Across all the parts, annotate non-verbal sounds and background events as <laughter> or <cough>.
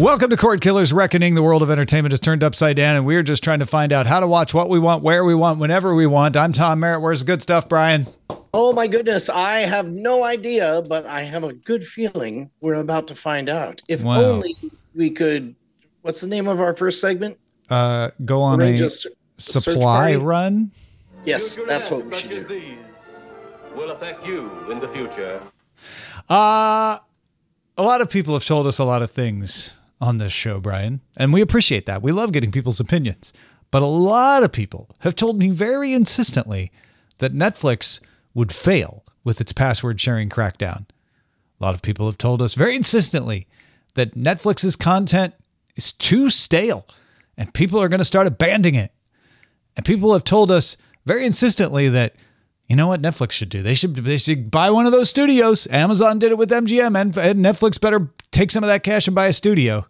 Welcome to Cordkillers Reckoning. The world of entertainment is turned upside down, and we're just trying to find out how to watch what we want, where we want, whenever we want. I'm Tom Merritt. Where's the good stuff, Brian? Oh my goodness, I have no idea, but I have a good feeling we're about to find out. If Wow. only we could. What's the name of our first segment? Uh, go on Arrange a a supply run. Yes, Future that's what we should do. these will affect you in the future. Uh, a lot of people have told us a lot of things on this show, Brian, and we appreciate that. We love getting people's opinions. But a lot of people have told me very insistently that Netflix would fail with its password sharing crackdown. A lot of people have told us very insistently that Netflix's content is too stale and people are going to start abandoning it. And people have told us very insistently that you know what Netflix should do? They should they should buy one of those studios. Amazon did it with MGM, and, and Netflix better take some of that cash and buy a studio.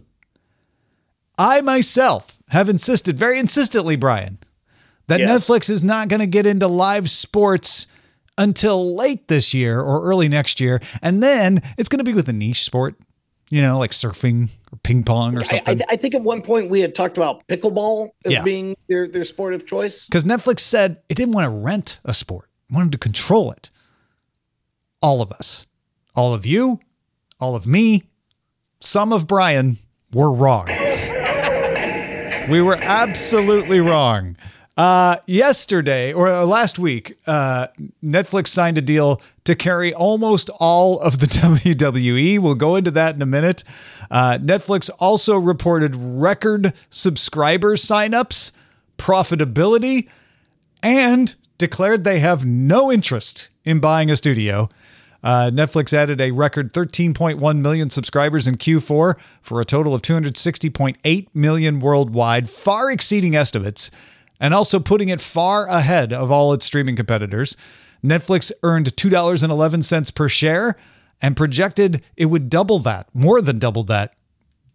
I myself have insisted very insistently, Brian, that Yes. Netflix is not going to get into live sports until late this year or early next year, and then it's going to be with a niche sport, you know, like surfing or ping pong or I, something. I, I think at one point we had talked about pickleball as Yeah. being their, their sport of choice. Because Netflix said it didn't want to rent a sport, it wanted to control it. All of us, all of you, all of me, some of Brian were wrong. we were absolutely wrong. Uh, yesterday or uh, last week, uh, Netflix signed a deal to carry almost all of the <laughs> WWE. We'll go into that in a minute. Uh, Netflix also reported record subscriber signups, profitability, and declared they have no interest in buying a studio. Uh, Netflix added a record 13.1 million subscribers in Q4 for a total of 260.8 million worldwide, far exceeding estimates, and also putting it far ahead of all its streaming competitors. Netflix earned $2.11 per share and projected it would double that, more than double that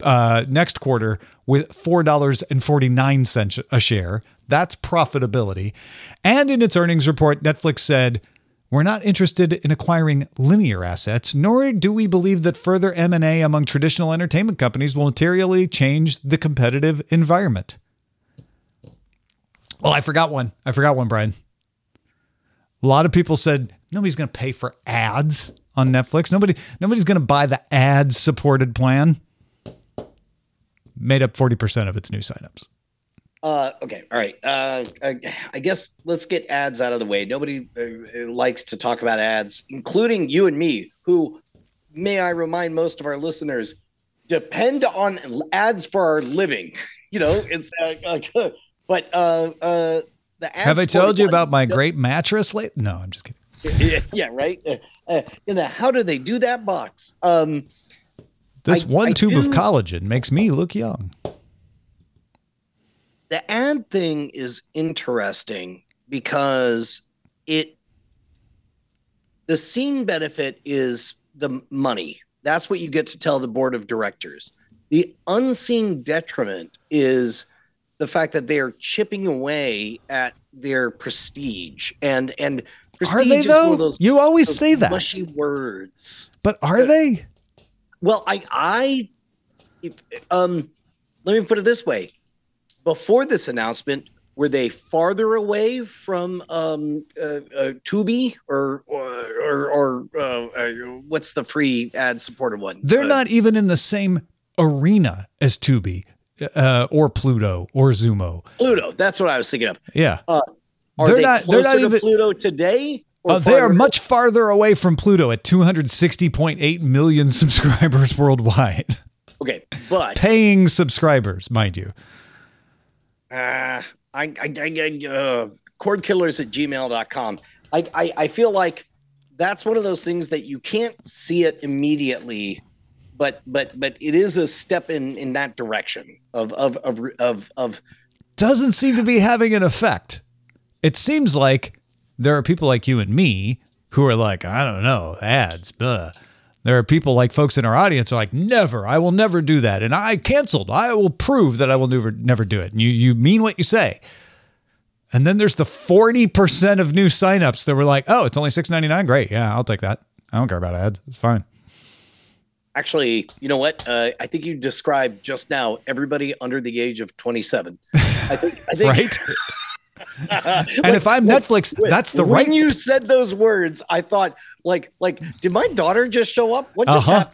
uh, next quarter with $4.49 a share. That's profitability. And in its earnings report, Netflix said, we're not interested in acquiring linear assets, nor do we believe that further M&A among traditional entertainment companies will materially change the competitive environment. Well, I forgot one. I forgot one, Brian. A lot of people said nobody's going to pay for ads on Netflix. Nobody nobody's going to buy the ad supported plan. Made up 40% of its new signups. Uh, okay, all right. Uh, I, I guess let's get ads out of the way. Nobody uh, likes to talk about ads, including you and me, who, may I remind most of our listeners, depend on ads for our living. <laughs> You know, it's uh, uh, but uh, uh, the ads Have I told you about my great mattress late? No, I'm just kidding. <laughs> yeah, right. In the how do they do that box? Um, This I- one I tube of collagen makes me look young. The ad thing is interesting because it the seen benefit is the money that's what you get to tell the board of directors the unseen detriment is the fact that they are chipping away at their prestige and and prestige Are they is though? those, You always say that. mushy words But are they? well, I I if, um let me put it this way. Before this announcement, were they farther away from um uh, uh Tubi or or or, or uh, uh, what's the free ad supported one? They're Uh, not even in the same arena as Tubi uh, or Pluto or Xumo. Pluto. That's what I was thinking of. Yeah. Uh, Are They're they not- they're closer not to even- Pluto today? They are much farther away from Pluto at 260.8 million <laughs> subscribers worldwide. okay, but Paying subscribers, mind you. Uh, I, I, I, uh, cordkillers at gmail.com. I, I, I feel like that's one of those things that you can't see it immediately, but, but, but it is a step in, in that direction of, of, of, of, of, Doesn't seem to be having an effect. It seems like there are people like you and me who are like, I don't know, ads, blah. There are people like folks in our audience are like, never, I will never do that. And I canceled. I will prove that I will never never do it. And you you mean what you say. And then there's the 40% of new signups that were like, oh, it's only $6.99. Great. Yeah, I'll take that. I don't care about ads. It's fine. Actually, you know what? Uh, I think you described just now everybody under the age of 27. I think, I think <laughs> right? <laughs> <laughs> and if I'm Netflix, that's the when right. When you said those words, I thought, like, like, did my daughter just show up? What just Uh-huh.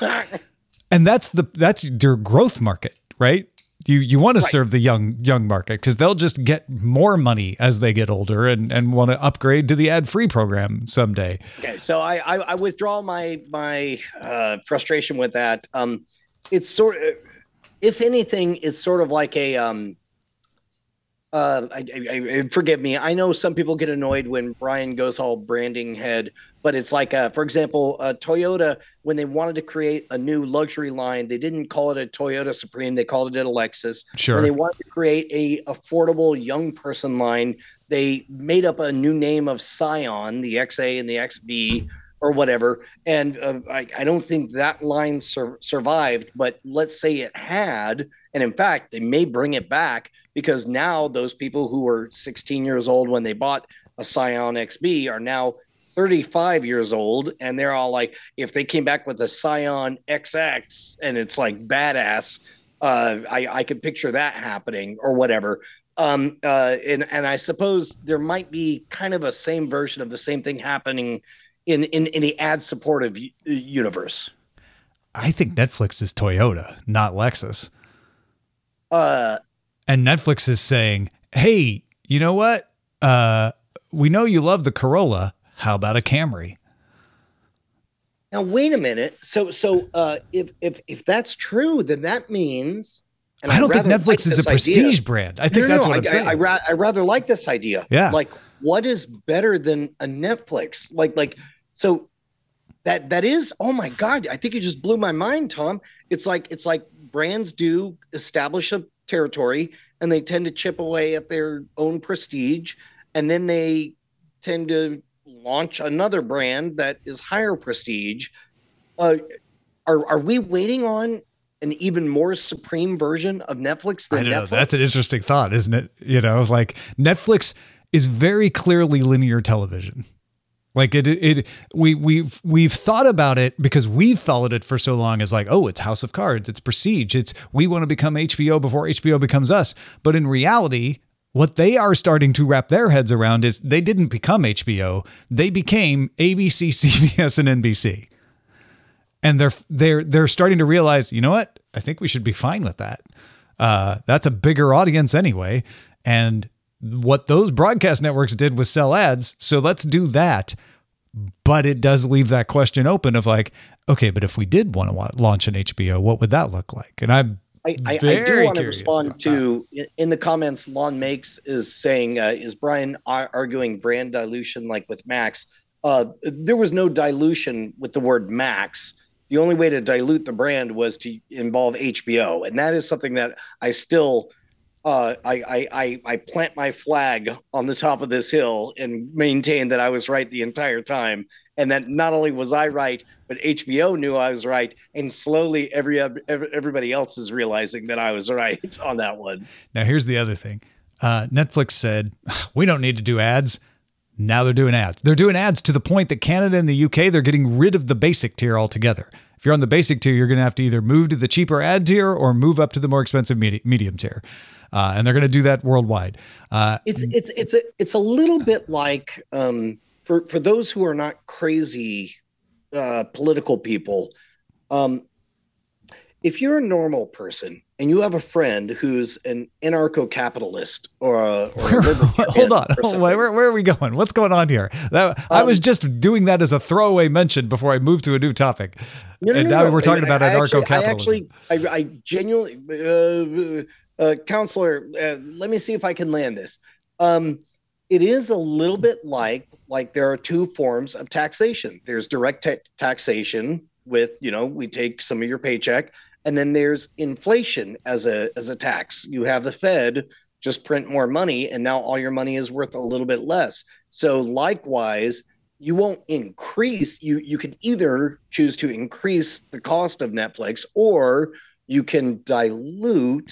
happened? <laughs> and that's the that's your growth market, right? You you want to Right. serve the young young market because they'll just get more money as they get older and and want to upgrade to the ad free program someday. okay, so I, I, I withdraw my my uh, frustration with that. Um, it's sort of, if anything, it's sort of like a um. Uh, I, I, I, forgive me. I know some people get annoyed when Brian goes all branding head, but it's like, uh, for example, uh, Toyota when they wanted to create a new luxury line, they didn't call it a Toyota Supreme, they called it a Lexus. Sure. When they wanted to create a affordable young person line, they made up a new name of Scion, the XA and the XB or whatever. And uh, I, I don't think that line sur- survived, but let's say it had. And in fact, they may bring it back because now those people who were 16 years old when they bought a Scion XB are now 35 years old. And they're all like, if they came back with a Scion XX and it's like badass, uh, I, I could picture that happening or whatever. Um, uh, and, and I suppose there might be kind of a same version of the same thing happening in, in, in the ad supportive u- universe. I think Netflix is Toyota, not Lexus. Uh, And Netflix is saying, "Hey, you know what? Uh, we know you love the Corolla. How about a Camry?" now wait a minute. So so uh, if if if that's true, then that means and I don't think Netflix like is a this idea- prestige brand. I think No, no, that's no, what I, I'm saying. I, I, ra- I rather like this idea. Yeah. Like, what is better than a Netflix? Like, like, so that that is. Oh my god! I think you just blew my mind, Tom. It's like it's like brands do establish a territory, and they tend to chip away at their own prestige, and then they tend to launch another brand that is higher prestige. Uh, are are we waiting on? An even more supreme version of Netflix than I don't know. Netflix. That's an interesting thought, isn't it? You know, like Netflix is very clearly linear television. Like it, it, we, we've, we've thought about it because we've followed it for so long as like, oh, it's House of Cards, it's Prestige, it's we want to become HBO before HBO becomes us. But in reality, what they are starting to wrap their heads around is they didn't become HBO, they became ABC, CBS, and NBC and they're they're they're starting to realize, you know what? I think we should be fine with that. Uh, that's a bigger audience anyway, and what those broadcast networks did was sell ads. So let's do that. But it does leave that question open of like, okay, but if we did want to launch an HBO, what would that look like? And I'm I, I, I Very do want to curious respond to in the comments. Lon makes is saying, uh, is Brian arguing brand dilution like with Max? Uh, there was no dilution with the word Max. The only way to dilute the brand was to involve HBO, and that is something that I still. Uh, I, I I I plant my flag on the top of this hill and maintain that I was right the entire time, and that not only was I right, but HBO knew I was right, and slowly every, every everybody else is realizing that I was right on that one. Now, here's the other thing. Uh, Netflix said, <sighs> we don't need to do ads. Now they're doing ads. They're doing ads to the point that Canada and the UK, they're getting rid of the basic tier altogether. If you're on the basic tier, you're going to have to either move to the cheaper ad tier or move up to the more expensive medi- medium tier. Uh, and they're going to do that worldwide. Uh, It's it's it's a it's a little bit like um, for for those who are not crazy uh, political people. Um, if you're a normal person and you have a friend who's an anarcho-capitalist or a, or a <laughs> hold on. Where, where are we going? What's going on here? That, I Um, was just doing that as a throwaway mention before I moved to a new topic. No, no, and no, now no. we're talking I- about I actually- anarcho-capitalism. I actually, I, I genuinely, uh, uh, counselor, uh, let me see if I can land this. Um, it is a little bit like like there are two forms of taxation. There's direct ta- taxation with you know we take some of your paycheck, and then there's inflation as a as a tax. You have the Fed just print more money, and now all your money is worth a little bit less. So likewise, you won't increase you you can either choose to increase the cost of netflix or you can dilute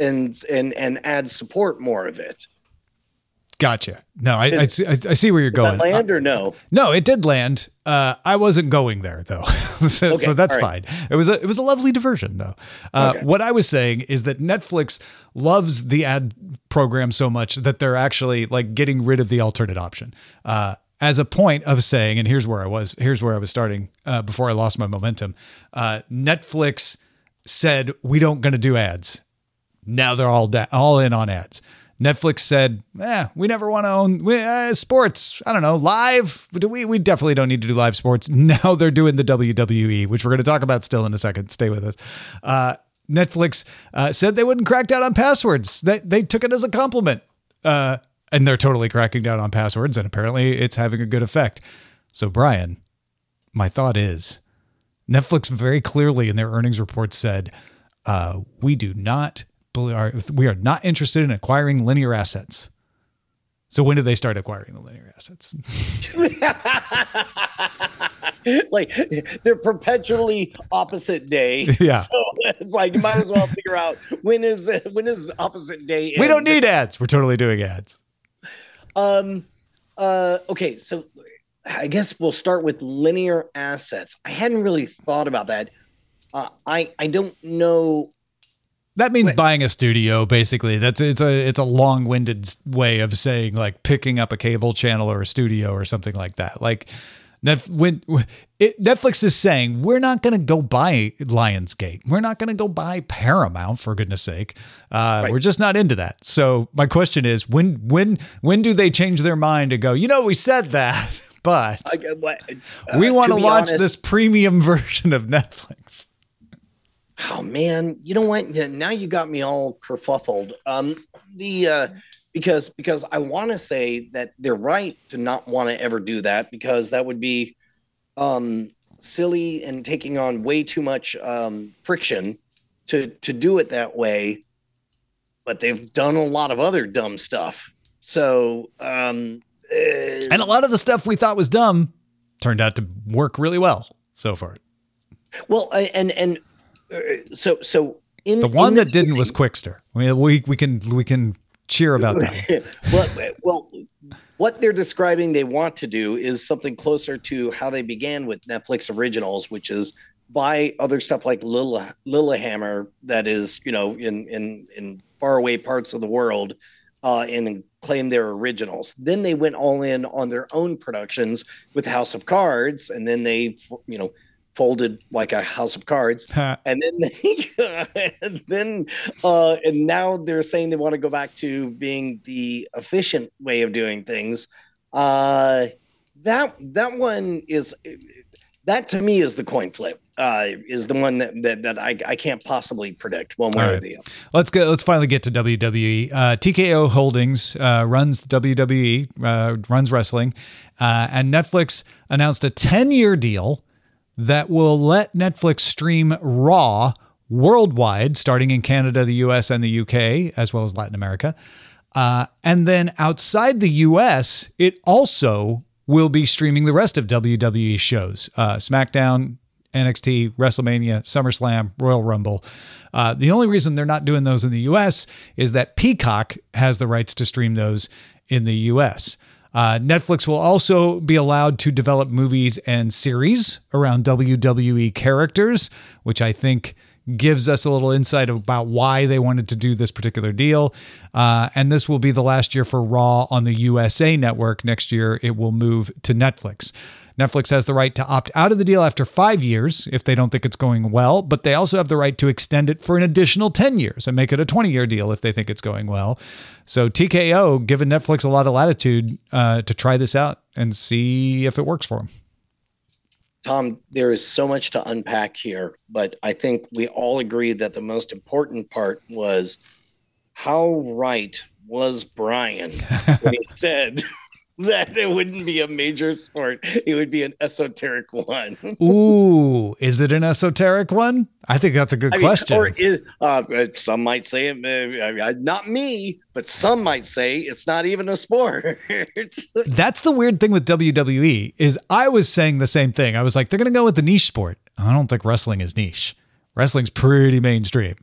and and and add support more of it Gotcha. No, I, I, see, I, see where you're Did going. land or no? No, it did land. Uh, I wasn't going there though, <laughs> so, Okay, so that's right. fine. It was a it was a lovely diversion though. Uh, Okay. What I was saying is that Netflix loves the ad program so much that they're actually like getting rid of the alternate option. Uh, as a point of saying, and here's where I was. Here's where I was starting uh, before I lost my momentum. Uh, Netflix said we don't going to do ads. Now they're all da- all in on ads. Netflix said, "Eh, we never want to own we, uh, sports. I don't know, live. Do we? We definitely don't need to do live sports." <laughs> Now they're doing the WWE, which we're going to talk about still in a second. Stay with us. Uh, Netflix uh, said they wouldn't crack down on passwords. They they took it as a compliment, uh, and they're totally cracking down on passwords, and apparently it's having a good effect. So, Brian, my thought is, Netflix very clearly in their earnings report said, uh, "We do not." Are, we are not interested in acquiring linear assets. So when did they start acquiring the linear assets? <laughs> like they're perpetually opposite day. <laughs> Yeah. So it's like you might as well figure out when is when is opposite day. we don't need ads. We're totally doing ads. Um. Uh. Okay. So I guess we'll start with linear assets. I hadn't really thought about that. Uh, I I don't know. That means Wait. buying a studio, basically. That's it's a it's a long-winded way of saying like picking up a cable channel or a studio or something like that. Like when it, Netflix is saying we're not going to go buy Lionsgate, we're not going to go buy Paramount for goodness sake. Uh, Right. We're just not into that. So my question is, when when when do they change their mind and go? You know, we said that, <laughs> but uh, we want to launch honest- this premium <laughs> version of Netflix. Oh man, you know what? Now you got me all kerfuffled. Um, the uh, because because I want to say that they're right to not want to ever do that because that would be um silly and taking on way too much um friction to to do it that way. But they've done a lot of other dumb stuff. So um, uh, And a lot of the stuff we thought was dumb turned out to work really well so far. well, I- and and so so in The one in that didn't was Qwikster. I mean, we we can we can cheer about that. <laughs> well, well, what they're describing they want to do is something closer to how they began with Netflix originals, which is buy other stuff like Lille, Lilyhammer that is, you know, in in in faraway parts of the world, uh, and claim their originals. Then they went all in on their own productions with House of Cards, and then they, you know, folded like a House of Cards. And then they, <laughs> and then uh and now they're saying they want to go back to being the efficient way of doing things. Uh that that one is that to me is the coin flip. Uh is the one that that, that I, I can't possibly predict one way All or the other. Let's go. Let's finally get to WWE. Uh, TKO Holdings uh, runs the WWE, uh, runs wrestling, uh, and Netflix announced a ten-year deal that will let Netflix stream Raw worldwide, starting in Canada, the U.S., and the U.K., as well as Latin America. Uh, and then outside the US, it also will be streaming the rest of WWE shows uh, SmackDown, NXT, WrestleMania, SummerSlam, Royal Rumble. Uh, the only reason they're not doing those in the US is that Peacock has the rights to stream those in the US. Uh, Netflix will also be allowed to develop movies and series around WWE characters, which I think gives us a little insight about why they wanted to do this particular deal. Uh, and this will be the last year for Raw on the USA network. Next year, it will move to Netflix. Netflix has the right to opt out of the deal after five years if they don't think it's going well, but they also have the right to extend it for an additional 10 years and make it a 20 year deal if they think it's going well. So TKO given Netflix a lot of latitude uh, to try this out and see if it works for them. Tom, there is so much to unpack here, but I think we all agree that the most important part was how right was Brian when he <laughs> said <laughs> that it wouldn't be a major sport, it would be an esoteric one. <laughs> Ooh, is it an esoteric one? I think that's a good I mean, question. or is, uh, uh, some might say, it, uh, uh, not me, but some might say it's not even a sport. <laughs> That's the weird thing with WWE is I was saying the same thing. I was like, they're going to go with the niche sport. I don't think wrestling is niche. Wrestling's pretty mainstream.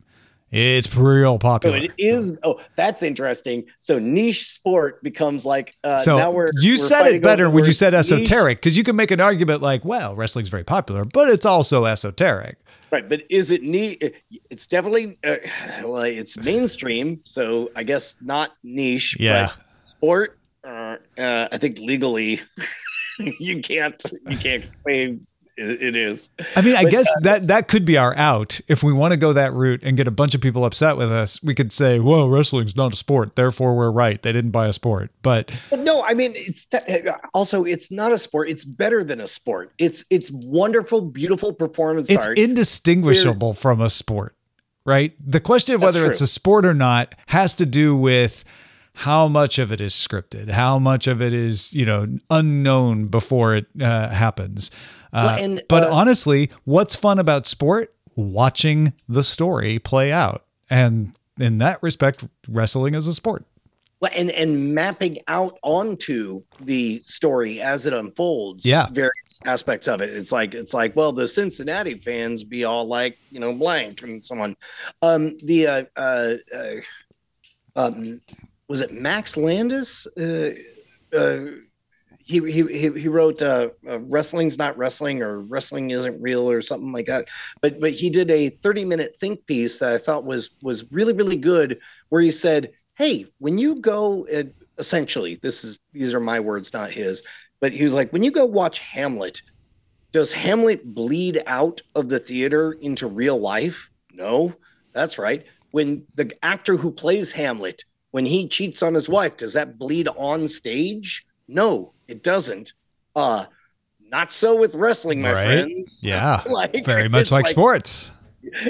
It's real So popular. it is. Oh, that's interesting. So niche sport becomes like. Uh, So now we're, you we're said it better when you said esoteric because you can make an argument like, well, wrestling's very popular, but it's also esoteric. Right, but is it niche? It's definitely. Uh, well, it's mainstream, so I guess not niche. Yeah. But sport. Uh, uh, I think legally, <laughs> you can't. You can't claim it, it is. I mean, I But, guess that that could be our out if we want to go that route and get a bunch of people upset with us. We could say, "Whoa, wrestling's not a sport, therefore we're right. They didn't buy a sport." But But no, I mean it's te- also it's not a sport. It's better than a sport. It's it's wonderful, beautiful performance it's art. indistinguishable from a sport, right? The question of That's whether it's a sport or not has to do with how much of it is scripted, how much of it is, you know, unknown before it uh, happens. Uh, Well, and, but uh, honestly, what's fun about sport? Watching the story play out. And in that respect, wrestling is a sport. Well, and and mapping out onto the story as it unfolds. Yeah. various aspects of it. It's like it's like well, the Cincinnati fans be all like you know blank and someone. Um, the uh, uh, uh um, was it Max Landis? Uh, uh, he he he wrote uh, uh, "Wrestling's Not Wrestling" or "Wrestling Isn't Real" or something like that. But but he did a thirty minute think piece that I thought was was really really good, where he said, "Hey, when you go, uh, essentially, this is these are my words, not his, but he was like, when you go watch Hamlet, does Hamlet bleed out of the theater into real life? No, that's right. When the actor who plays Hamlet, when he cheats on his wife, does that bleed on stage? No, it doesn't. Uh, not so with wrestling, my Right. friends. <laughs> Yeah. Like, Very much it's like, sports.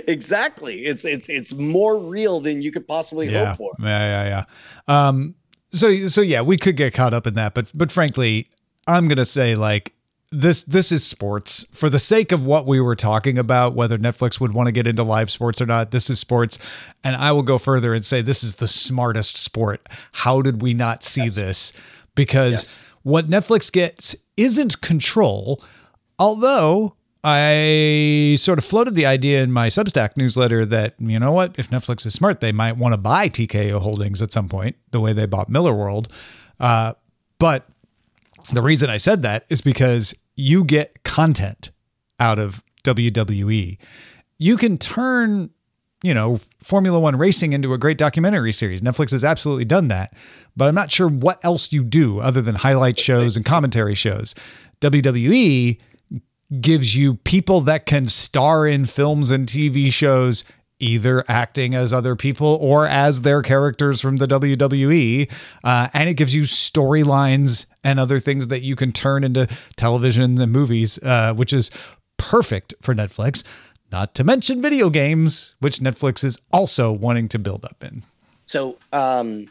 Exactly. It's it's it's more real than you could possibly yeah. hope for. Yeah, yeah, yeah. Um, so so yeah, we could get caught up in that, but but frankly, I'm gonna say like this this is sports for the sake of what we were talking about, whether Netflix would want to get into live sports or not. This is sports, and I will go further and say this is the smartest sport. How did we not see this? Because Yes. What Netflix gets isn't control, although. I sort of floated the idea in my Substack newsletter that, you know what, if Netflix is smart, they might want to buy TKO Holdings at some point, the way they bought Millarworld. Uh, but the reason I said that is because you get content out of WWE. You can turn, you know, Formula One racing into a great documentary series. Netflix has absolutely done that, but I'm not sure what else you do other than highlight shows and commentary shows. WWE gives you people that can star in films and TV shows, either acting as other people or as their characters from the WWE. Uh, and it gives you storylines and other things that you can turn into television and movies, uh, which is perfect for Netflix. Not to mention video games, which Netflix is also wanting to build up in. So, um,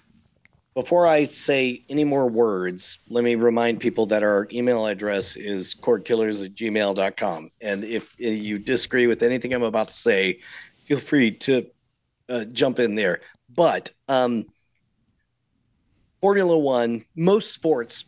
before I say any more words, let me remind people that our email address is cordkillers at gmail.com. And if you disagree with anything I'm about to say, feel free to uh, jump in there. But um, Formula One, most sports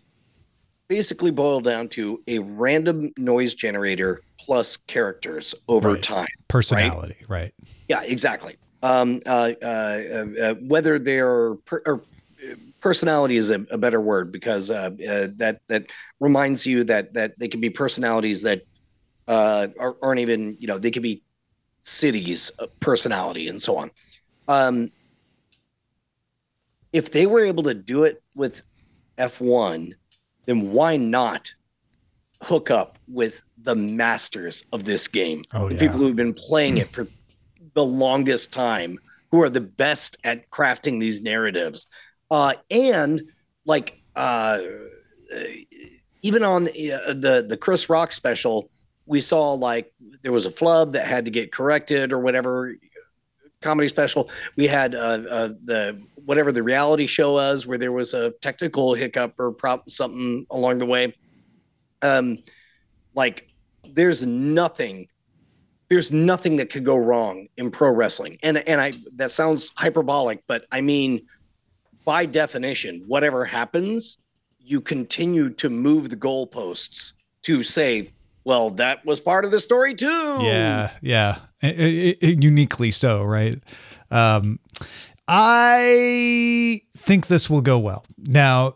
basically boil down to a random noise generator plus characters over Right. time. Personality, right? Yeah, exactly. Um, uh, uh, uh, uh, whether they're per, or uh, personality is a, a better word because uh, uh, that that reminds you that that they can be personalities that uh, are, aren't even you know they could be cities personality and so on. Um, if they were able to do it with F1, then why not hook up with the masters of this game? Oh, the yeah. people who've been playing it for the longest time, who are the best at crafting these narratives. Uh, and like uh, even on the, uh, the the Chris Rock special, we saw like there was a flub that had to get corrected or whatever comedy special. We had uh, uh, the whatever the reality show was where there was a technical hiccup or prop something along the way. Um, like there's nothing there's nothing that could go wrong in pro wrestling. And and I that sounds hyperbolic, but I mean by definition, whatever happens, you continue to move the goalposts to say, well, that was part of the story too. Yeah, yeah, I- I- I- uniquely so, right? Um, I think this will go well. Now,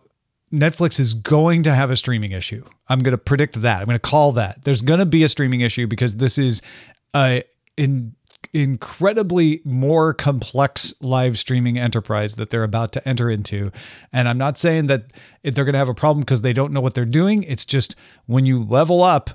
Netflix is going to have a streaming issue. I'm going to predict that. I'm going to call that. There's going to be a streaming issue because this is a in incredibly more complex live streaming enterprise that they're about to enter into. And I'm not saying that they're going to have a problem because they don't know what they're doing. It's just when you level up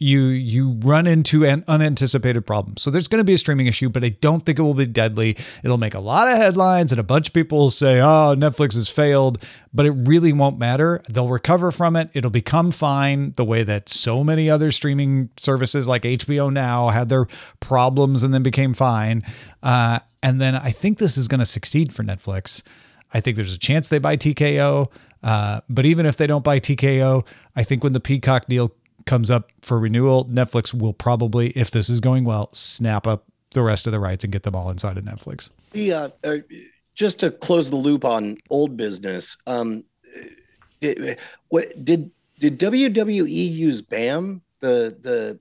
you you run into an unanticipated problem. So there's going to be a streaming issue, but I don't think it will be deadly. It'll make a lot of headlines and a bunch of people will say, "Oh, Netflix has failed," but it really won't matter. They'll recover from it. It'll become fine the way that so many other streaming services like HBO Now had their problems and then became fine. Uh, and then I think this is going to succeed for Netflix. I think there's a chance they buy TKO. Uh, but even if they don't buy TKO, I think when the Peacock deal comes up for renewal, Netflix will probably, if this is going well, snap up the rest of the rights and get them all inside of Netflix. Yeah, uh, just to close the loop on old business, um, did, what did did WWE use BAM the the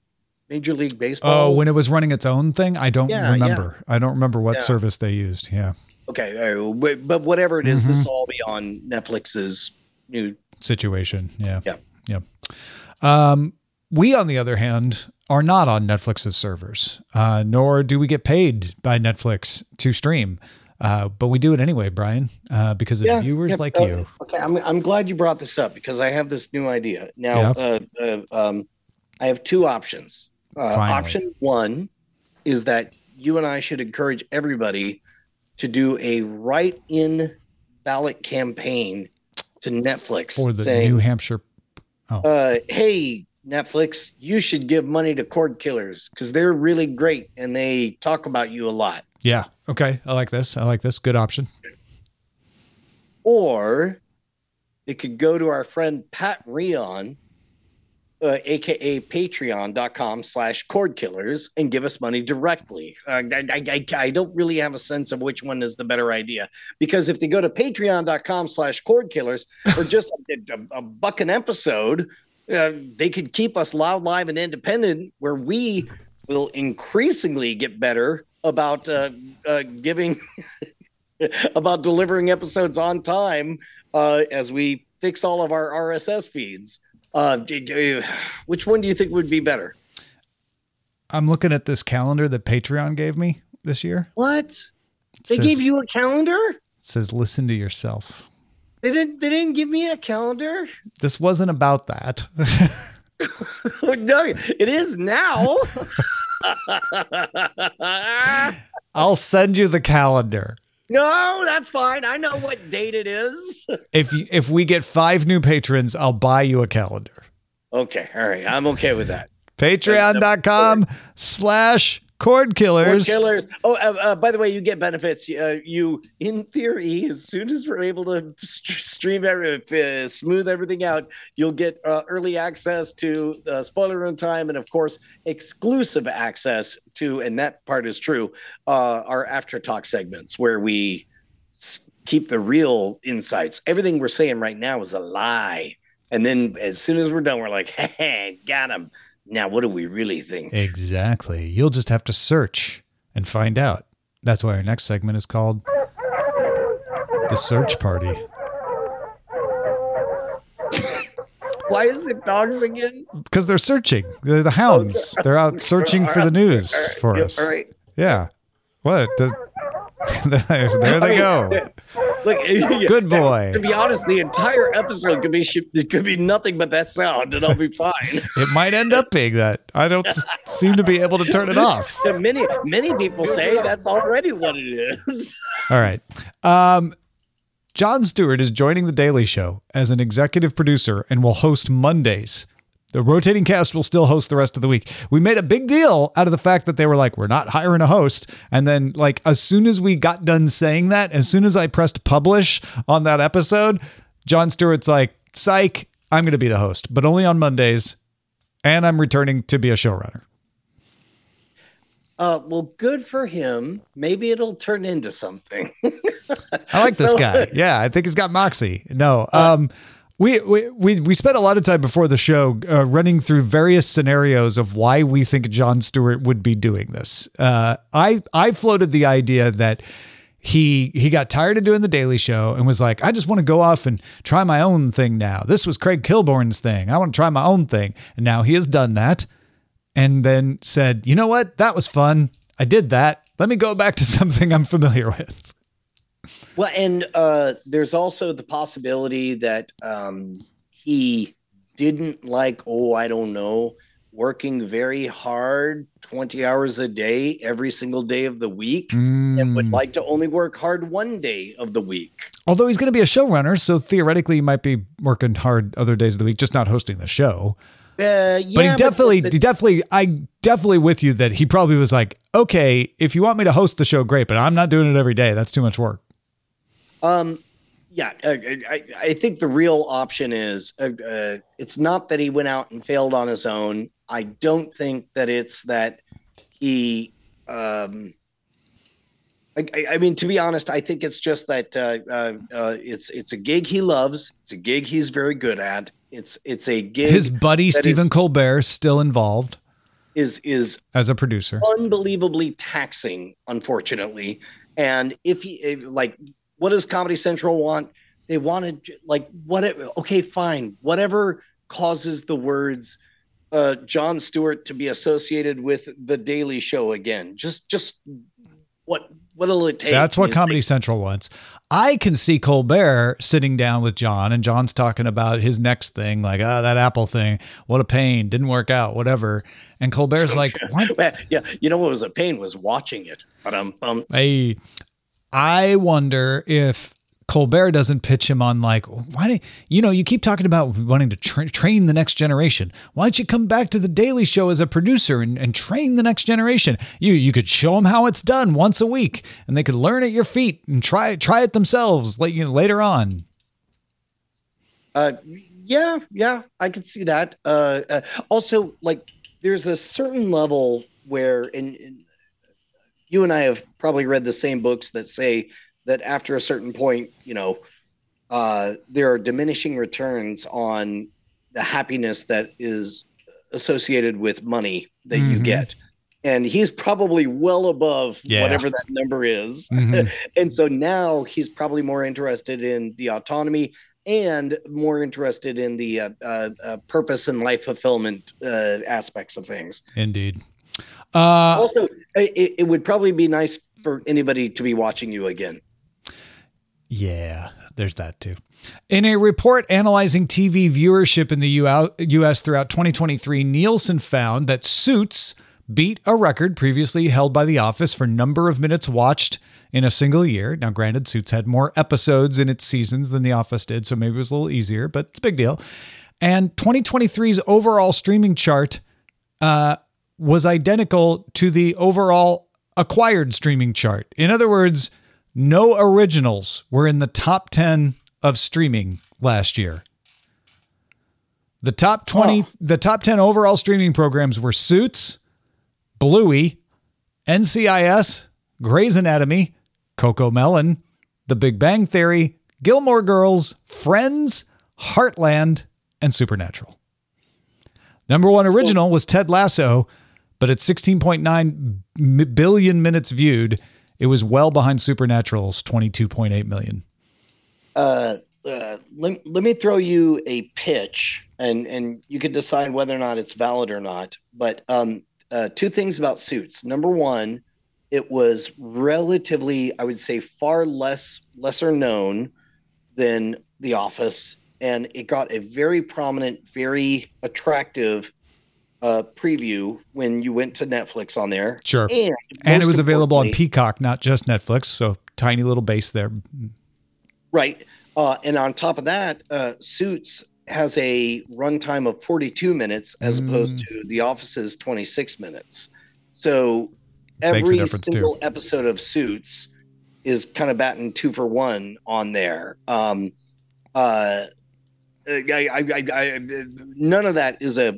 Major League Baseball? Oh, when it was running its own thing, I don't Yeah, remember. yeah. I don't remember what Yeah. service they used. Yeah, Okay, uh, but but whatever it is, Mm-hmm. this will all be on Netflix's new. situation. Yeah, Yeah. yeah. Um, we, on the other hand, are not on Netflix's servers, uh, nor do we get paid by Netflix to stream. Uh, but we do it anyway, Brian, uh, because of Yeah, viewers yeah, like uh, you. Okay, I'm I'm glad you brought this up because I have this new idea now. Uh, uh, um, I have two options. Uh, option one is that you and I should encourage everybody to do a write-in ballot campaign to Netflix For the saying, New Hampshire. Uh, "Hey, Netflix, you should give money to cordkillers because they're really great and they talk about you a lot." Yeah. Okay. I like this. I like this. Good option. or it could go to our friend Pat Rion, uh, aka patreon.com slash cordkillers and give us money directly. Uh, I, I, I, don't really have a sense of which one is the better idea because if they go to patreon.com slash cordkillers or just a, a, a buck an episode, uh, they could keep us loud, live, and independent where we will increasingly get better about uh, uh, giving <laughs> about delivering episodes on time uh, as we fix all of our RSS feeds. Uh, which one do you think would be better? I'm looking at this calendar that Patreon gave me this year. What It they says, gave you a calendar? it says listen to yourself. They didn't. They didn't give me a calendar. This wasn't about that. <laughs> no, it is now. <laughs> I'll send you the calendar. No, that's fine. I know what date it is. <laughs> If you, if we get five new patrons, I'll buy you a calendar. Okay, all right. I'm okay with that. Patreon.com slash cord Cord killers. killers. Oh, uh, uh, by the way, you get benefits. Uh, you, in theory, as soon as we're able to st- stream every, uh, smooth everything out, you'll get uh, early access to uh, spoiler room time, and of course, exclusive access to, and that part is true, our after talk segments where we keep the real insights. Everything we're saying right now is a lie, and then as soon as we're done, we're like, <laughs> "Hey, got him." Now, what do we really think? Exactly. You'll just have to search and find out. That's why our next segment is called The Search Party. <laughs> Why is it dogs again? Because they're searching. They're the hounds. <laughs> They're out searching for the news All right, for yeah, us. All right. Yeah. What? Does, <laughs> there they go. Look, <laughs> Good boy. To be honest, the entire episode could be it could be nothing but that sound, and I'll be fine. <laughs> It might end up being that. I don't seem to be able to turn it <laughs> off. many many people say that's already what it is. All right. Um, Jon Stewart is joining The Daily Show as an executive producer and will host Mondays. The rotating cast will still host the rest of the week. We made a big deal out of the fact that they were like, we're not hiring a host. And then, like, as soon as we got done saying that, as soon as I pressed publish on that episode, Jon Stewart's like, psych, I'm going to be the host, but only on Mondays. And I'm returning to be a showrunner. Uh, well, good for him. Maybe it'll turn into something. I like this <laughs> guy. Yeah, I think he's got moxie. No, um, We, we we we spent a lot of time before the show uh, running through various scenarios of why we think Jon Stewart would be doing this. Uh, I I floated the idea that he he got tired of doing the Daily Show and was like, I just want to go off and try my own thing now. This was Craig Kilborn's thing. I want to try my own thing, and now he has done that, and then said, you know what, that was fun. I did that. Let me go back to <laughs> something I'm familiar with. Well, and uh, there's also the possibility that um, he didn't like, oh, I don't know, working very hard 20 hours a day every single day of the week and would Mm. like to only work hard one day of the week. Although he's going to be a showrunner, so theoretically he might be working hard other days of the week, just not hosting the show. Uh, yeah, but he definitely, but- he definitely, I definitely with you that he probably was like, okay, if you want me to host the show, great, but I'm not doing it every day. That's too much work. Um, yeah, I, I think the real option is uh, uh, it's not that he went out and failed on his own. I don't think that it's that he. Um, I, I- I mean, to be honest, I think it's just that uh, uh, uh, it's it's a gig he loves. It's a gig he's very good at. It's it's a gig His buddy Stephen is- Colbert still involved is is as a producer. unbelievably taxing, unfortunately. And if he like, what does Comedy Central want? They wanted like what? Okay, fine, whatever causes the words uh, Jon Stewart to be associated with the Daily Show again. Just just what what'll it take? That's what Comedy think- Central wants. I can see Colbert sitting down with Jon, and Jon's talking about his next thing, like, ah, that Apple thing, what a pain, didn't work out, whatever. And Colbert's like, <laughs> what? Yeah, you know what was a pain was watching it. But um, um I, I wonder if Colbert doesn't pitch him on like, why do you know you keep talking about wanting to tra- train the next generation? Why don't you come back to the Daily Show as a producer and, and train the next generation? You you could show them how it's done once a week, and they could learn at your feet and try try it themselves. You know, later on. Uh, yeah, yeah, I could see that. Uh, uh, also, like, there's a certain level where, and you and I have probably read the same books that say that after a certain point, you know, uh, there are diminishing returns on the happiness that is associated with money that you Mhm. get. And he's probably well above Yeah. whatever that number is. Mhm. <laughs> and so now he's probably more interested in the autonomy and more interested in the uh, uh, uh, purpose and life fulfillment uh, aspects of things. Indeed. Uh, also, it, it would probably be nice for anybody to be watching you again. Yeah, there's that too. In a report analyzing TV viewership in the US throughout 2023, Nielsen found that Suits beat a record previously held by The Office for number of minutes watched in a single year. Now, granted, Suits had more episodes in its seasons than The Office did, so maybe it was a little easier, but it's a big deal. And 2023's overall streaming chart uh, was identical to the overall acquired streaming chart. In other words, no originals were in the top 10 of streaming last year. The top 20 the top 10 overall streaming programs were Suits, Bluey, NCIS, Grey's Anatomy, Cocomelon, The Big Bang Theory, Gilmore Girls, Friends, Heartland, and Supernatural. Number 1 original was Ted Lasso, but at 16.9 billion minutes viewed, it was well behind Supernatural's 22.8 million. Uh, uh, let, let me throw you a pitch and, and you could decide whether or not it's valid or not. But um, uh, two things about suits. Number one, it was relatively, I would say, far less lesser known than The Office, and it got a very prominent, very attractive uh, preview when you went to Netflix on there. Sure. And, And it was available on Peacock, not just Netflix. So tiny little base there. Right. Uh, and on top of that, uh, Suits has a runtime of 42 minutes as opposed Mm. to The Office's 26 minutes. So every difference, too. single episode of Suits is kind of batting two for one on there. Um, uh, I, I, I, none of that is a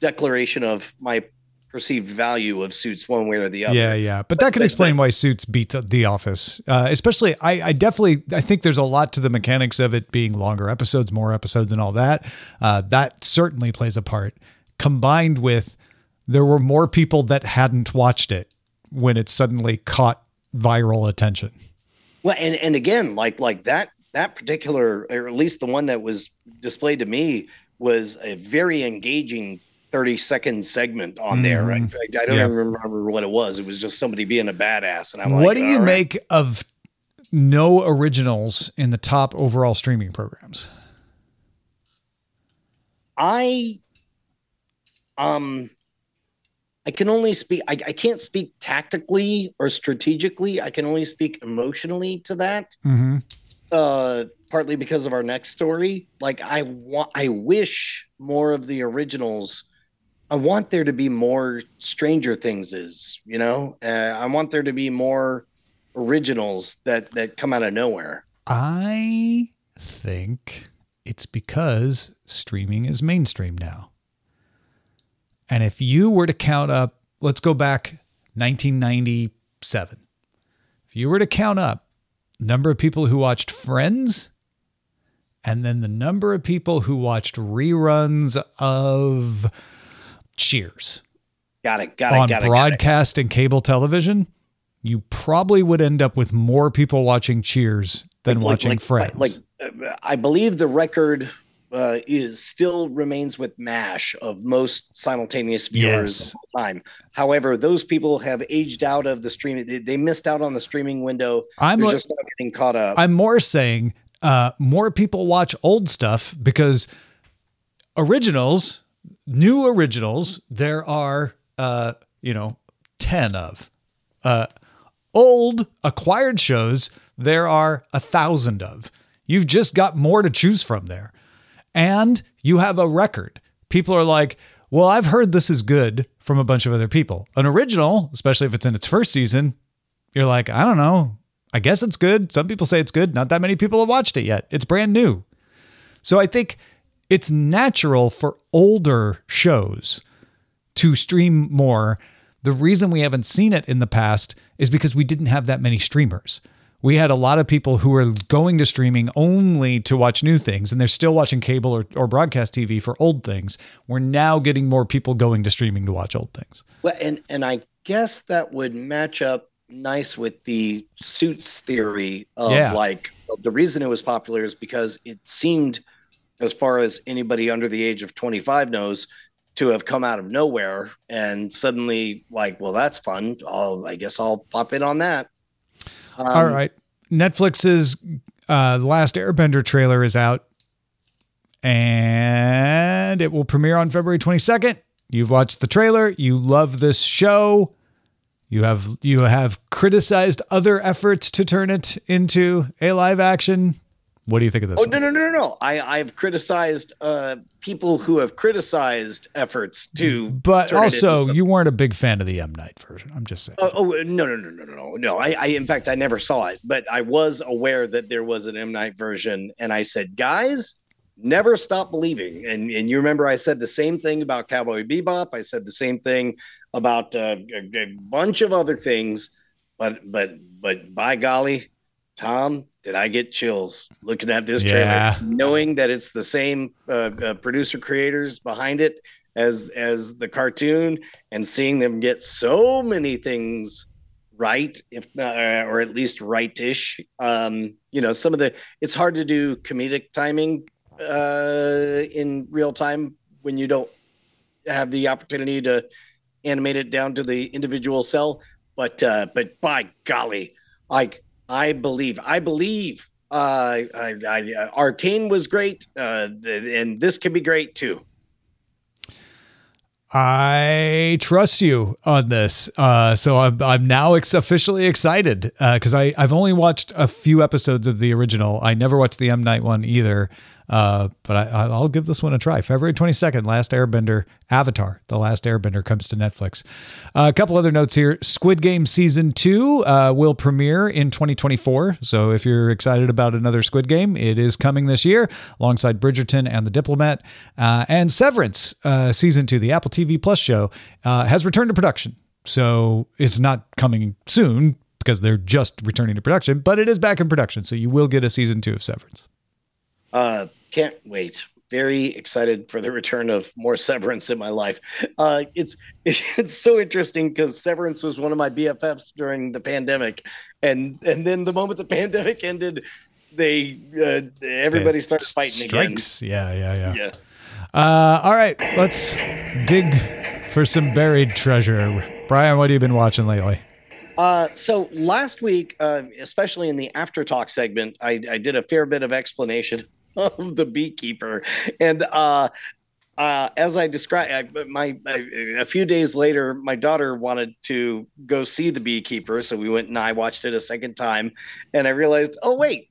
declaration of my perceived value of Suits one way or the other. Yeah, yeah, but that could but- explain why Suits beats The Office. Uh, especially, I, I definitely, I think there's a lot to the mechanics of it being longer episodes, more episodes, and all that. Uh, that certainly plays a part. Combined with, there were more people that hadn't watched it when it suddenly caught viral attention. Well, and and again, like like that that particular, or at least the one that was displayed to me, was a very engaging thirty second segment on there. I, Mhm. I, I don't Yeah. even remember what it was. It was just somebody being a badass, and I'm what like, do you "All right." make of no originals in the top overall streaming programs? I um I can only speak I, I can't speak tactically or strategically. I can only speak emotionally to that. Mm-hmm. Uh partly because of our next story. Like I want I wish more of the originals I want there to be more Stranger Things is, you know? Uh, I want there to be more originals that that come out of nowhere. I think it's because streaming is mainstream now. And if you were to count up, let's go back 1997. If you were to count up the number of people who watched Friends and then the number of people who watched reruns of Cheers Got it, got it, on got it. got it. broadcast and cable television, you probably would end up with more people watching Cheers than Like- watching like- Friends. Like, uh, I believe the record uh, is still remains with MASH of most simultaneous viewers Yes. of time. However, those people have aged out of the streaming. They, they missed out on the streaming window. I'm They're just not getting caught up. I'm more saying uh, more people watch old stuff because originals, new originals, there are uh, you know ten of. Uh, old acquired shows, there are a thousand of. You've just got more to choose from there, and you have a record. People are like, "Well, I've heard this is good from a bunch of other people." An original, especially if it's in its first season, you're like, I don't know. I guess it's good. Some people say it's good. Not that many people have watched it yet. It's brand new. So I think it's natural for older shows to stream more. The reason we haven't seen it in the past is because we didn't have that many streamers. We had a lot of people who were going to streaming only to watch new things, and they're still watching cable or, or broadcast TV for old things. We're now getting more people going to streaming to watch old things. Well, and and I guess that would match up nice with the suits theory of Yeah. like the reason it was popular is because it seemed, as far as anybody under the age of 25 knows, to have come out of nowhere and suddenly like, well, that's fun. I'll, I guess I'll pop in on that. Um, All right. Netflix's uh, Last Airbender trailer is out and it will premiere on February 22nd. You've watched the trailer, you love this show. You have you have criticized other efforts to turn it into a live action. What do you think of this? Oh one? no no no no no! I I've criticized uh people who have criticized efforts to, But it into also, you weren't a big fan of the M Night version. I'm just saying. Oh, oh no no no no no no no! I, I in fact I never saw it, but I was aware that there was an M Night version, and I said, guys, never stop believing. And and you remember I said the same thing about Cowboy Bebop. I said the same thing about uh, a, a bunch of other things, but but but by golly, Tom, did I get chills looking at this Yeah. trailer, knowing that it's the same uh, uh, producer creators behind it as as the cartoon, and seeing them get so many things right, if not, uh, or at least right-ish. Um, you know, some of the it's hard to do comedic timing uh, in real time when you don't have the opportunity to animate it down to the individual cell. But uh, but by golly, like I believe, I believe. Uh, I, I, uh, Arcane was great, uh, and this can be great too. I trust you on this. Uh, so I'm, I'm now ex- officially excited because I I've only watched a few episodes of the original. I never watched the M Night one either. Uh, but I, I'll give this one a try. February 22nd, Last Airbender, Avatar, The Last Airbender comes to Netflix. Uh, a couple other notes here. Squid Game Season 2 uh, will premiere in 2024. So if you're excited about another Squid Game, it is coming this year alongside Bridgerton and The Diplomat. Uh, and Severance uh, Season 2, the Apple TV Plus show, uh, has returned to production. So it's not coming soon because they're just returning to production, but it is back in production. So you will get a season two of Severance. Uh, can't wait. Very excited for the return of more Severance in my life. Uh, it's <laughs> it's so interesting because Severance was one of my BFFs during the pandemic, and and then the moment the <laughs> pandemic ended, they uh, everybody started fighting strikes. again. Yeah, yeah, yeah. Yeah. Uh, all right, let's dig for some buried treasure. Brian, what have you been watching lately? Uh, so last week, uh, especially in the after talk segment, I, I did a fair bit of explanation <laughs> of the beekeeper, and uh, uh, as I described, my a few days later, my daughter wanted to go see the beekeeper, so we went and I watched it a second time, and I realized, oh wait,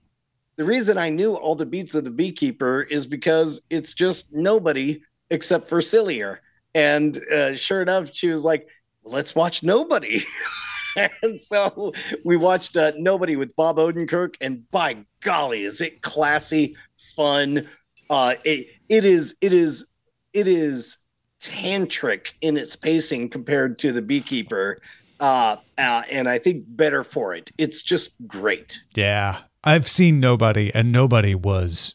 the reason I knew all the beats of the beekeeper is because it's just nobody except for Cillier, and uh, sure enough, she was like, let's watch nobody. <laughs> and so we watched uh, Nobody with Bob Odenkirk, and by golly, is it classy, fun? Uh, it, it is, it is, it is tantric in its pacing compared to The Beekeeper, uh, uh, and I think better for it. It's just great. Yeah, I've seen Nobody, and Nobody was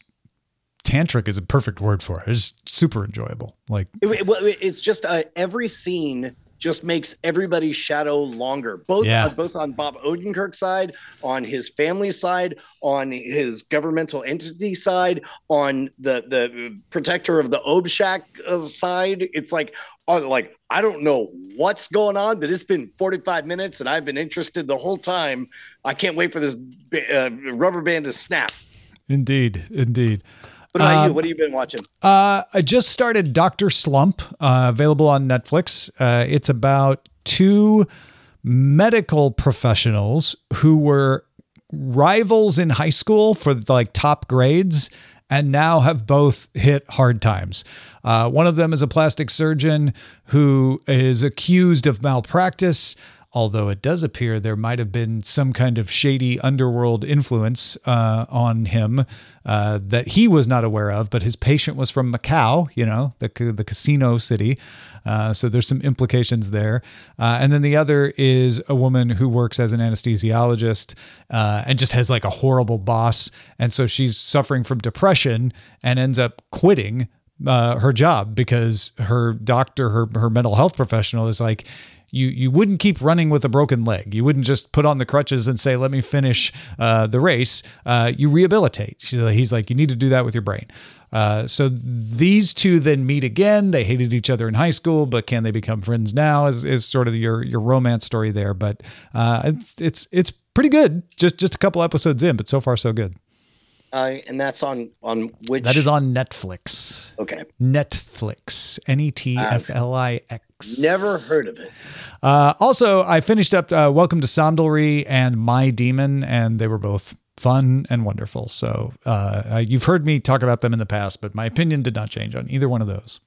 tantric is a perfect word for it. It's super enjoyable. Like it, it, it's just uh, every scene just makes everybody's shadow longer. Both Yeah. uh, both on Bob Odenkirk's side, on his family side, on his governmental entity side, on the the protector of the Obshak uh, side. It's like uh, like I don't know what's going on, but it's been 45 minutes and I've been interested the whole time. I can't wait for this uh, rubber band to snap. indeed, indeed. What about Um, you? What have you been watching? Uh, I just started Doctor Slump, uh, available on Netflix. Uh, it's about two medical professionals who were rivals in high school for like top grades and now have both hit hard times. Uh, one of them is a plastic surgeon who is accused of malpractice. Although it does appear there might have been some kind of shady underworld influence uh, on him uh, that he was not aware of, but his patient was from Macau, you know, the, the casino city. Uh, so there's some implications there. Uh, and then the other is a woman who works as an anesthesiologist uh, and just has like a horrible boss. And so she's suffering from depression and ends up quitting uh, her job because her doctor, her her mental health professional, is like, you you wouldn't keep running with a broken leg. You wouldn't just put on the crutches and say, "Let me finish uh, the race." Uh, you rehabilitate. He's like, you need to do that with your brain. Uh, so these two then meet again. They hated each other in high school, but can they become friends now? Is, is sort of your your romance story there. But uh, it's it's it's pretty good. Just just a couple episodes in, but so far so good. Uh, and that's on on which That is on Netflix. okay. Netflix. N e t f l i x. Never heard of it. Uh, also, I finished up uh, Welcome to Samdal-ri and My Demon, and they were both fun and wonderful. So uh, you've heard me talk about them in the past, but my opinion did not change on either one of those.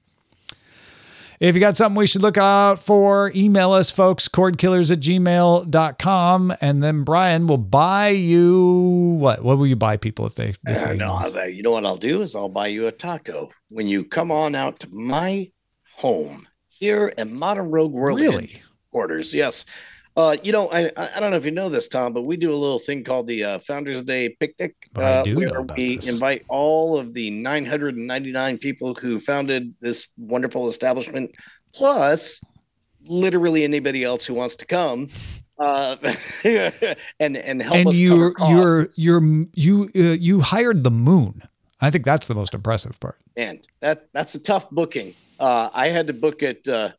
If you got something we should look out for, email us, folks, cordkillers at gmail.com. And then Brian will buy you what? What will you buy people if they, if they no, email? I- you know what I'll do is I'll buy you a taco when you come on out to my home here at Modern Rogue World Really? quarters. Yes. Uh, you know, I I don't know if you know this, Tom, but we do a little thing called the uh, Founders Day picnic, uh, do where know about we this. invite all of the 999 people who founded this wonderful establishment, plus literally anybody else who wants to come, uh, <laughs> and and help And us you're, you're, you're, you, uh, you hired the moon. I think that's the most impressive part. And that that's a tough booking uh i had to book it uh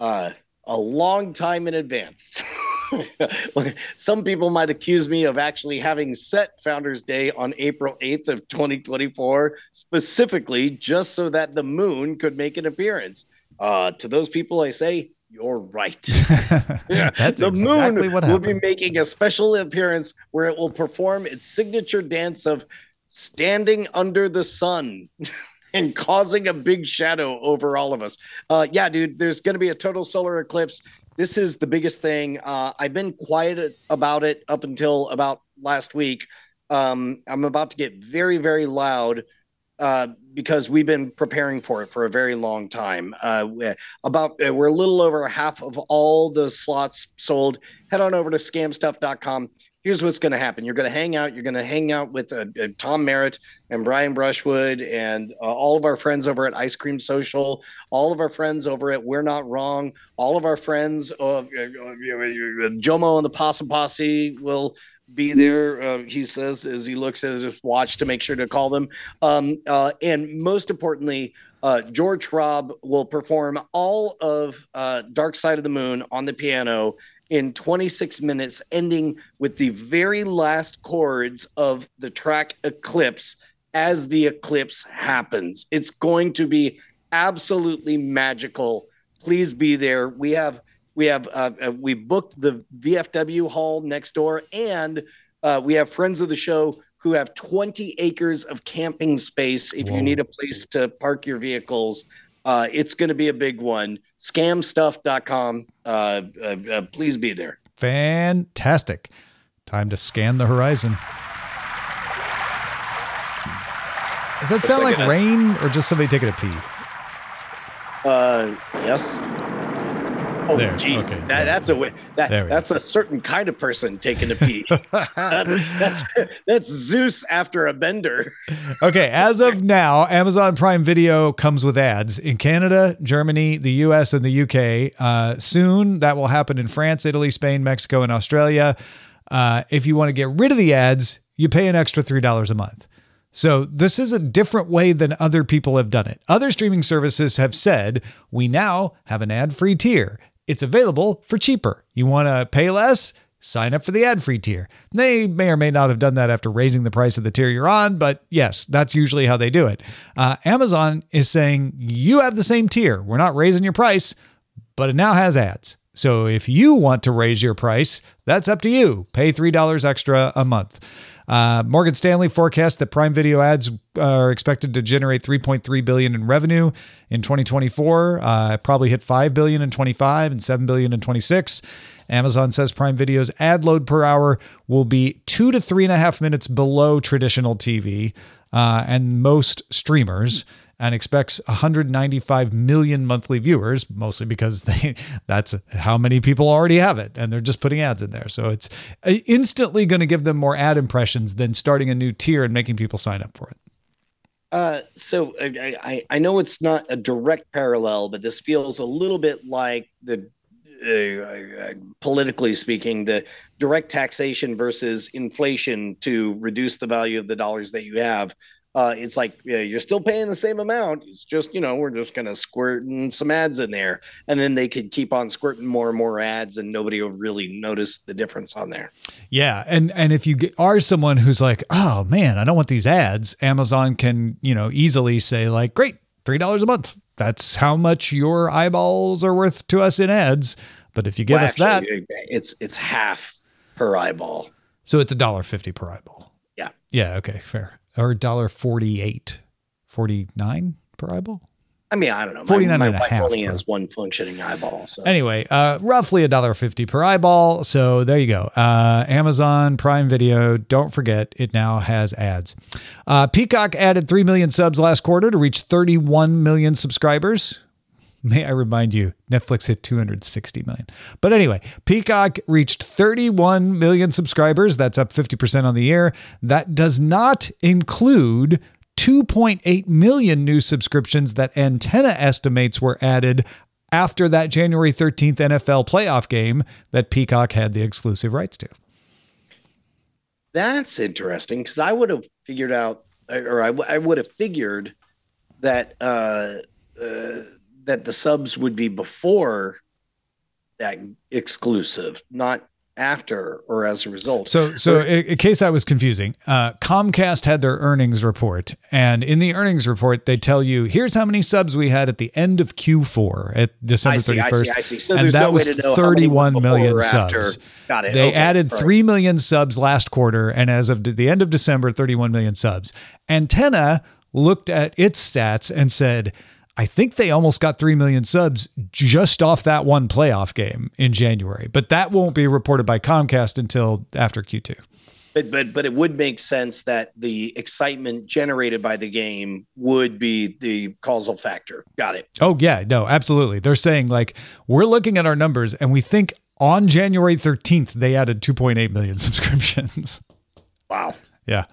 uh a long time in advance. <laughs> Some people might accuse me of actually having set founders day on april 8th of 2024 specifically just so that the moon could make an appearance. Uh to those people i say you're right. <laughs> <laughs> That's the exactly moon what will be making a special appearance where it will perform its signature dance of standing under the sun and causing a big shadow over all of us. Uh, yeah, dude, there's going to be a total solar eclipse. This is the biggest thing. Uh, I've been quiet about it up until about last week. Um, I'm about to get very, very loud uh, because we've been preparing for it for a very long time. Uh, about uh, we're a little over half of all the slots sold. Head on over to scamstuff.com here's what's going to happen. You're going to hang out. You're going to hang out with uh, uh, Tom Merritt and Brian Brushwood and uh, all of our friends over at Ice Cream Social, all of our friends over at We're Not Wrong, all of our friends of uh, uh Jomo and the Possum Posse will be there. Uh, he says as he looks at his watch to make sure to call them. Um, and most importantly, George Schwab will perform all of Dark Side of the Moon on the piano in 26 minutes, ending with the very last chords of the track Eclipse as the eclipse happens. It's going to be absolutely magical. Please be there. We have we have uh, uh we booked the VFW hall next door, and uh, we have friends of the show who have 20 acres of camping space. If Whoa. you need a place to park your vehicles, uh, it's going to be a big one. Scamstuff.com. Uh, uh, uh, please be there. Fantastic. Time to scan the horizon. Does that sound like rain or just somebody taking a pee? Uh, yes. Oh, there. Geez. Okay. That, that's a way. That, that's go. a certain kind of person taking a pee. <laughs> that's that's Zeus after a bender. okay. As of now, Amazon Prime Video comes with ads in Canada, Germany, the U.S., and the U.K. Uh, soon, that will happen in France, Italy, Spain, Mexico, and Australia. Uh, if you want to get rid of the ads, you pay an extra three dollars a month. So, this is a different way than other people have done it. Other streaming services have said, we now have an ad free tier it's available for cheaper. You want to pay less? Sign up for the ad free tier. They may or may not have done that after raising the price of the tier you're on, but yes, that's usually how they do it. Uh, Amazon is saying you have the same tier. We're not raising your price, but it now has ads. So if you want to raise your price, that's up to you. Pay $3 extra a month. Uh, Morgan Stanley forecasts that Prime Video ads are expected to generate 3.3 billion in revenue in 2024. Uh, probably hit 5 billion in 25 and 7 billion in 26. Amazon says Prime Video's ad load per hour will be two to three and a half minutes below traditional TV uh, and most streamers and expects 195 million monthly viewers, mostly because they <laughs> that's how many people already have it, and they're just putting ads in there. So it's uh, instantly going to give them more ad impressions than starting a new tier and making people sign up for it. Uh, so I, I, I know it's not a direct parallel, but this feels a little bit like the uh, uh, politically speaking, the direct taxation versus inflation to reduce the value of the dollars that you have uh, it's like yeah, you're still paying the same amount. It's just you know we're just gonna squirt some ads in there, and then they could keep on squirting more and more ads, and nobody will really notice the difference on there. Yeah, and and if you are someone who's like, oh man, I don't want these ads, Amazon can you know easily say like, great, three dollars a month. That's how much your eyeballs are worth to us in ads. But if you give well, us actually, that, it's it's half per eyeball. So it's a dollar fifty per eyeball. Yeah. Yeah. Okay. Fair or dollar forty eight, forty nine per eyeball. I mean, I don't know. 49 my, my and wife only per. has one functioning eyeball. So anyway, uh, roughly a dollar fifty per eyeball. So there you go. Uh, Amazon Prime Video. Don't forget, it now has ads. Uh, Peacock added three million subs last quarter to reach thirty one million subscribers. May I remind you, Netflix hit 260 million. But anyway, Peacock reached 31 million subscribers. That's up 50% on the year. That does not include 2.8 million new subscriptions that Antenna estimates were added after that January 13th NFL playoff game that Peacock had the exclusive rights to. That's interesting because I would have figured out, or I, w- I would have figured that uh, uh, that the subs would be before that exclusive, not after or as a result. So, so in, case I was confusing, uh, Comcast had their earnings report, and in the earnings report, they tell you here's how many subs we had at the end of Q4 at December thirty I see, I see. So and that no was to know how many thirty-one before million subs. Got it. They Okay, added right. three million subs last quarter, and as of the end of December, thirty-one million subs. Antenna looked at its stats and said. I think they almost got 3 million subs just off that one playoff game in January, but that won't be reported by Comcast until after Q2. But but but it would make sense that the excitement generated by the game would be the causal factor. Got it. Oh yeah, no, absolutely. They're saying like we're looking at our numbers and we think on January 13th they added 2.8 million <laughs> subscriptions. Wow. yeah.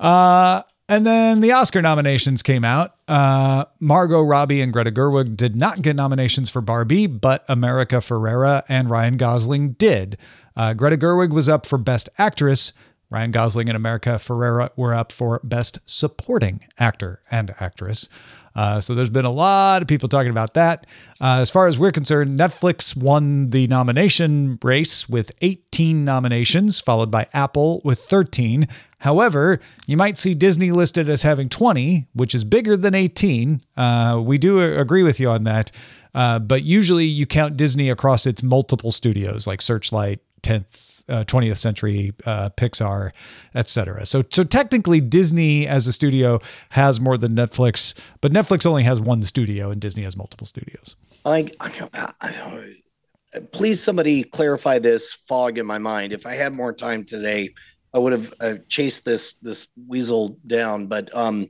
Uh and then the Oscar nominations came out. Uh, Margot Robbie and Greta Gerwig did not get nominations for Barbie, but America Ferrera and Ryan Gosling did. Uh, Greta Gerwig was up for Best Actress. Ryan Gosling and America Ferrera were up for Best Supporting Actor and Actress. Uh, so there's been a lot of people talking about that. Uh, as far as we're concerned, Netflix won the nomination race with 18 nominations, followed by Apple with 13. However, you might see Disney listed as having 20, which is bigger than 18. Uh, we do agree with you on that. Uh, but usually you count Disney across its multiple studios like Searchlight, 10th uh, 20th century uh, Pixar, etc. So so technically Disney as a studio has more than Netflix, but Netflix only has one studio and Disney has multiple studios. I, I, I, please somebody clarify this fog in my mind. If I had more time today, I would have uh, chased this this weasel down. But um,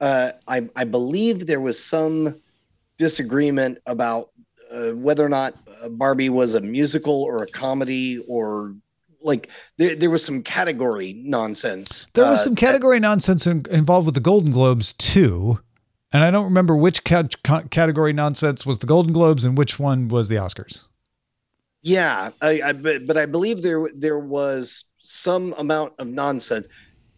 uh, I I believe there was some disagreement about uh, whether or not uh, Barbie was a musical or a comedy or like there, there was some category nonsense. There was uh, some category nonsense in, involved with the Golden Globes too. And I don't remember which cat- category nonsense was the Golden Globes and which one was the Oscars. Yeah, I, I but, but I believe there there was some amount of nonsense.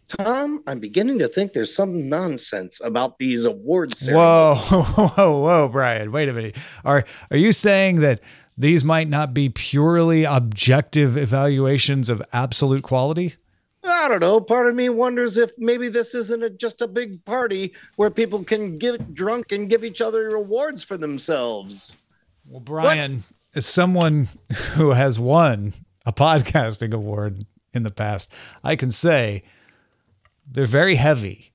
Tom, I'm beginning to think there's some nonsense about these awards. Whoa, <laughs> whoa, whoa, whoa, Brian! Wait a minute. Are are you saying that these might not be purely objective evaluations of absolute quality? I don't know. Part of me wonders if maybe this isn't a, just a big party where people can get drunk and give each other awards for themselves. Well, Brian, what? as someone who has won a podcasting award in the past, I can say they're very heavy.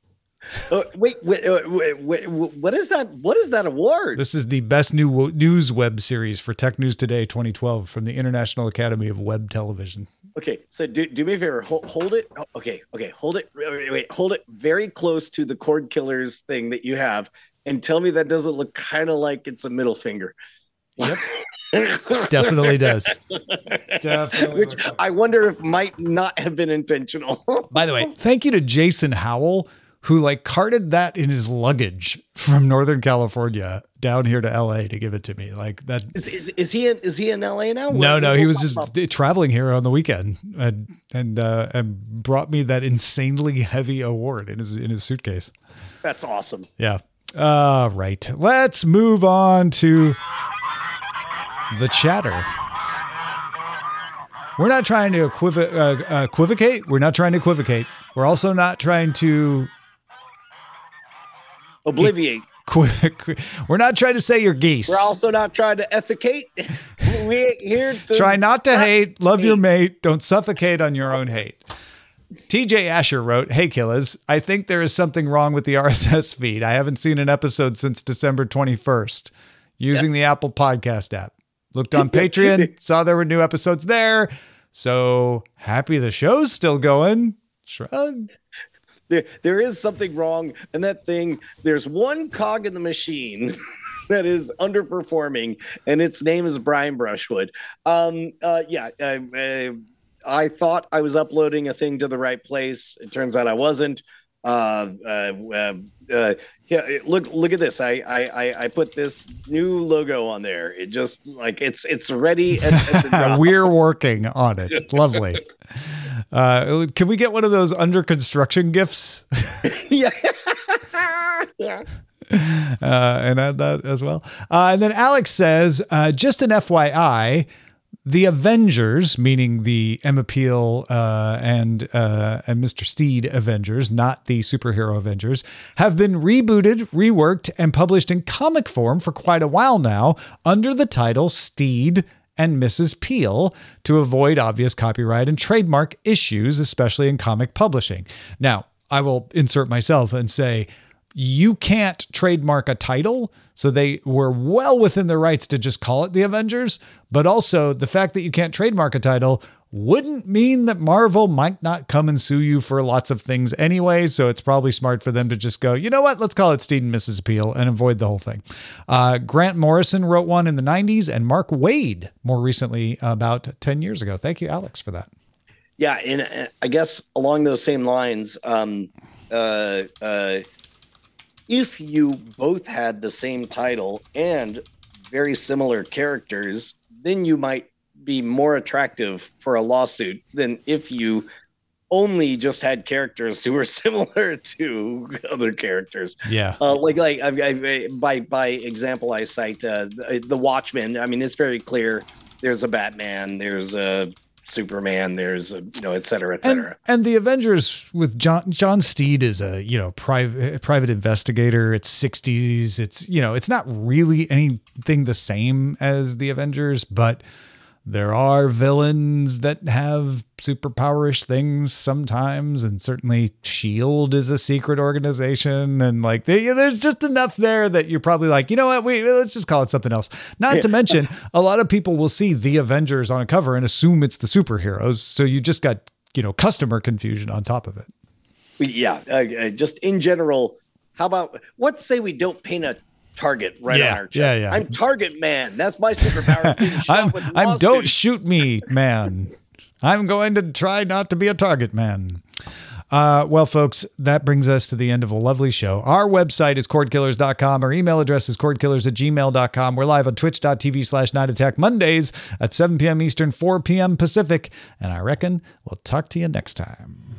Uh, wait, wait, wait, wait, what is that? What is that award? This is the best new news web series for Tech News Today 2012 from the International Academy of Web Television. Okay, so do, do me a favor, hold, hold it. Okay, okay, hold it. Wait, wait, hold it very close to the cord killers thing that you have, and tell me that doesn't look kind of like it's a middle finger. Yep. <laughs> Definitely does. Definitely. Which I wonder if might not have been intentional. <laughs> By the way, thank you to Jason Howell who like carted that in his luggage from Northern California down here to LA to give it to me. Like that is, is, is he in is he in LA now? No, no, he was just up? traveling here on the weekend and and uh, and brought me that insanely heavy award in his in his suitcase. That's awesome. Yeah. Uh right. Let's move on to the chatter. We're not trying to equiv- uh, equivocate. We're not trying to equivocate. We're also not trying to obliviate. <laughs> We're not trying to say you're geese. We're also not trying to ethicate. <laughs> we here to try not to hate. Love hate. your mate. Don't suffocate on your own hate. TJ Asher wrote, Hey Killers, I think there is something wrong with the RSS feed. I haven't seen an episode since December 21st using yes. the Apple Podcast app. Looked on <laughs> Patreon, saw there were new episodes there. So happy the show's still going. Shrug. There, there is something wrong. And that thing, there's one cog in the machine <laughs> that is underperforming, and its name is Brian Brushwood. Um, uh, yeah, uh, uh, I thought I was uploading a thing to the right place. It turns out I wasn't. Uh, uh, uh, yeah, look, look at this. I, I, I put this new logo on there. It just like it's, it's ready. At, at <laughs> We're working on it. Lovely. <laughs> Uh, can we get one of those under construction gifts? <laughs> yeah. yeah. Uh, and add that as well. Uh, and then Alex says, uh, just an FYI, The Avengers, meaning the Emma Peel uh, and uh, and Mr. Steed Avengers, not the superhero Avengers, have been rebooted, reworked, and published in comic form for quite a while now under the title Steed and Mrs. Peel to avoid obvious copyright and trademark issues, especially in comic publishing. Now, I will insert myself and say, you can't trademark a title. So they were well within their rights to just call it the Avengers. But also, the fact that you can't trademark a title wouldn't mean that Marvel might not come and sue you for lots of things anyway. So it's probably smart for them to just go, you know what, let's call it Steed and Mrs. Peel and avoid the whole thing. Uh, Grant Morrison wrote one in the 90s and Mark Waid more recently, about 10 years ago. Thank you, Alex, for that. Yeah. And uh, I guess along those same lines, um, uh, uh, if you both had the same title and very similar characters, then you might be more attractive for a lawsuit than if you only just had characters who were <laughs> similar to other characters. Yeah. Uh, like like I've, I've, by by example, I cite uh, the, the Watchmen. I mean, it's very clear. There's a Batman. There's a Superman. There's a you know, et cetera, et cetera. And, and the Avengers with John John Steed is a you know private private investigator. It's 60s. It's you know it's not really anything the same as the Avengers, but there are villains that have superpowerish things sometimes and certainly shield is a secret organization and like they, there's just enough there that you're probably like you know what? Wait let's just call it something else. Not yeah. to mention <laughs> a lot of people will see the avengers on a cover and assume it's the superheroes so you just got you know customer confusion on top of it. Yeah uh, just in general how about let's say we don't paint a target right yeah, on chest. Yeah, yeah. I'm target man. That's my superpower. <laughs> I'm, I'm don't shoot me <laughs> man. I'm going to try not to be a target man. Uh, well, folks, that brings us to the end of a lovely show. Our website is cordkillers.com. Our email address is cordkillers at gmail.com. We're live on twitch.tv slash night attack Mondays at 7 p.m. Eastern, 4 p.m. Pacific. And I reckon we'll talk to you next time.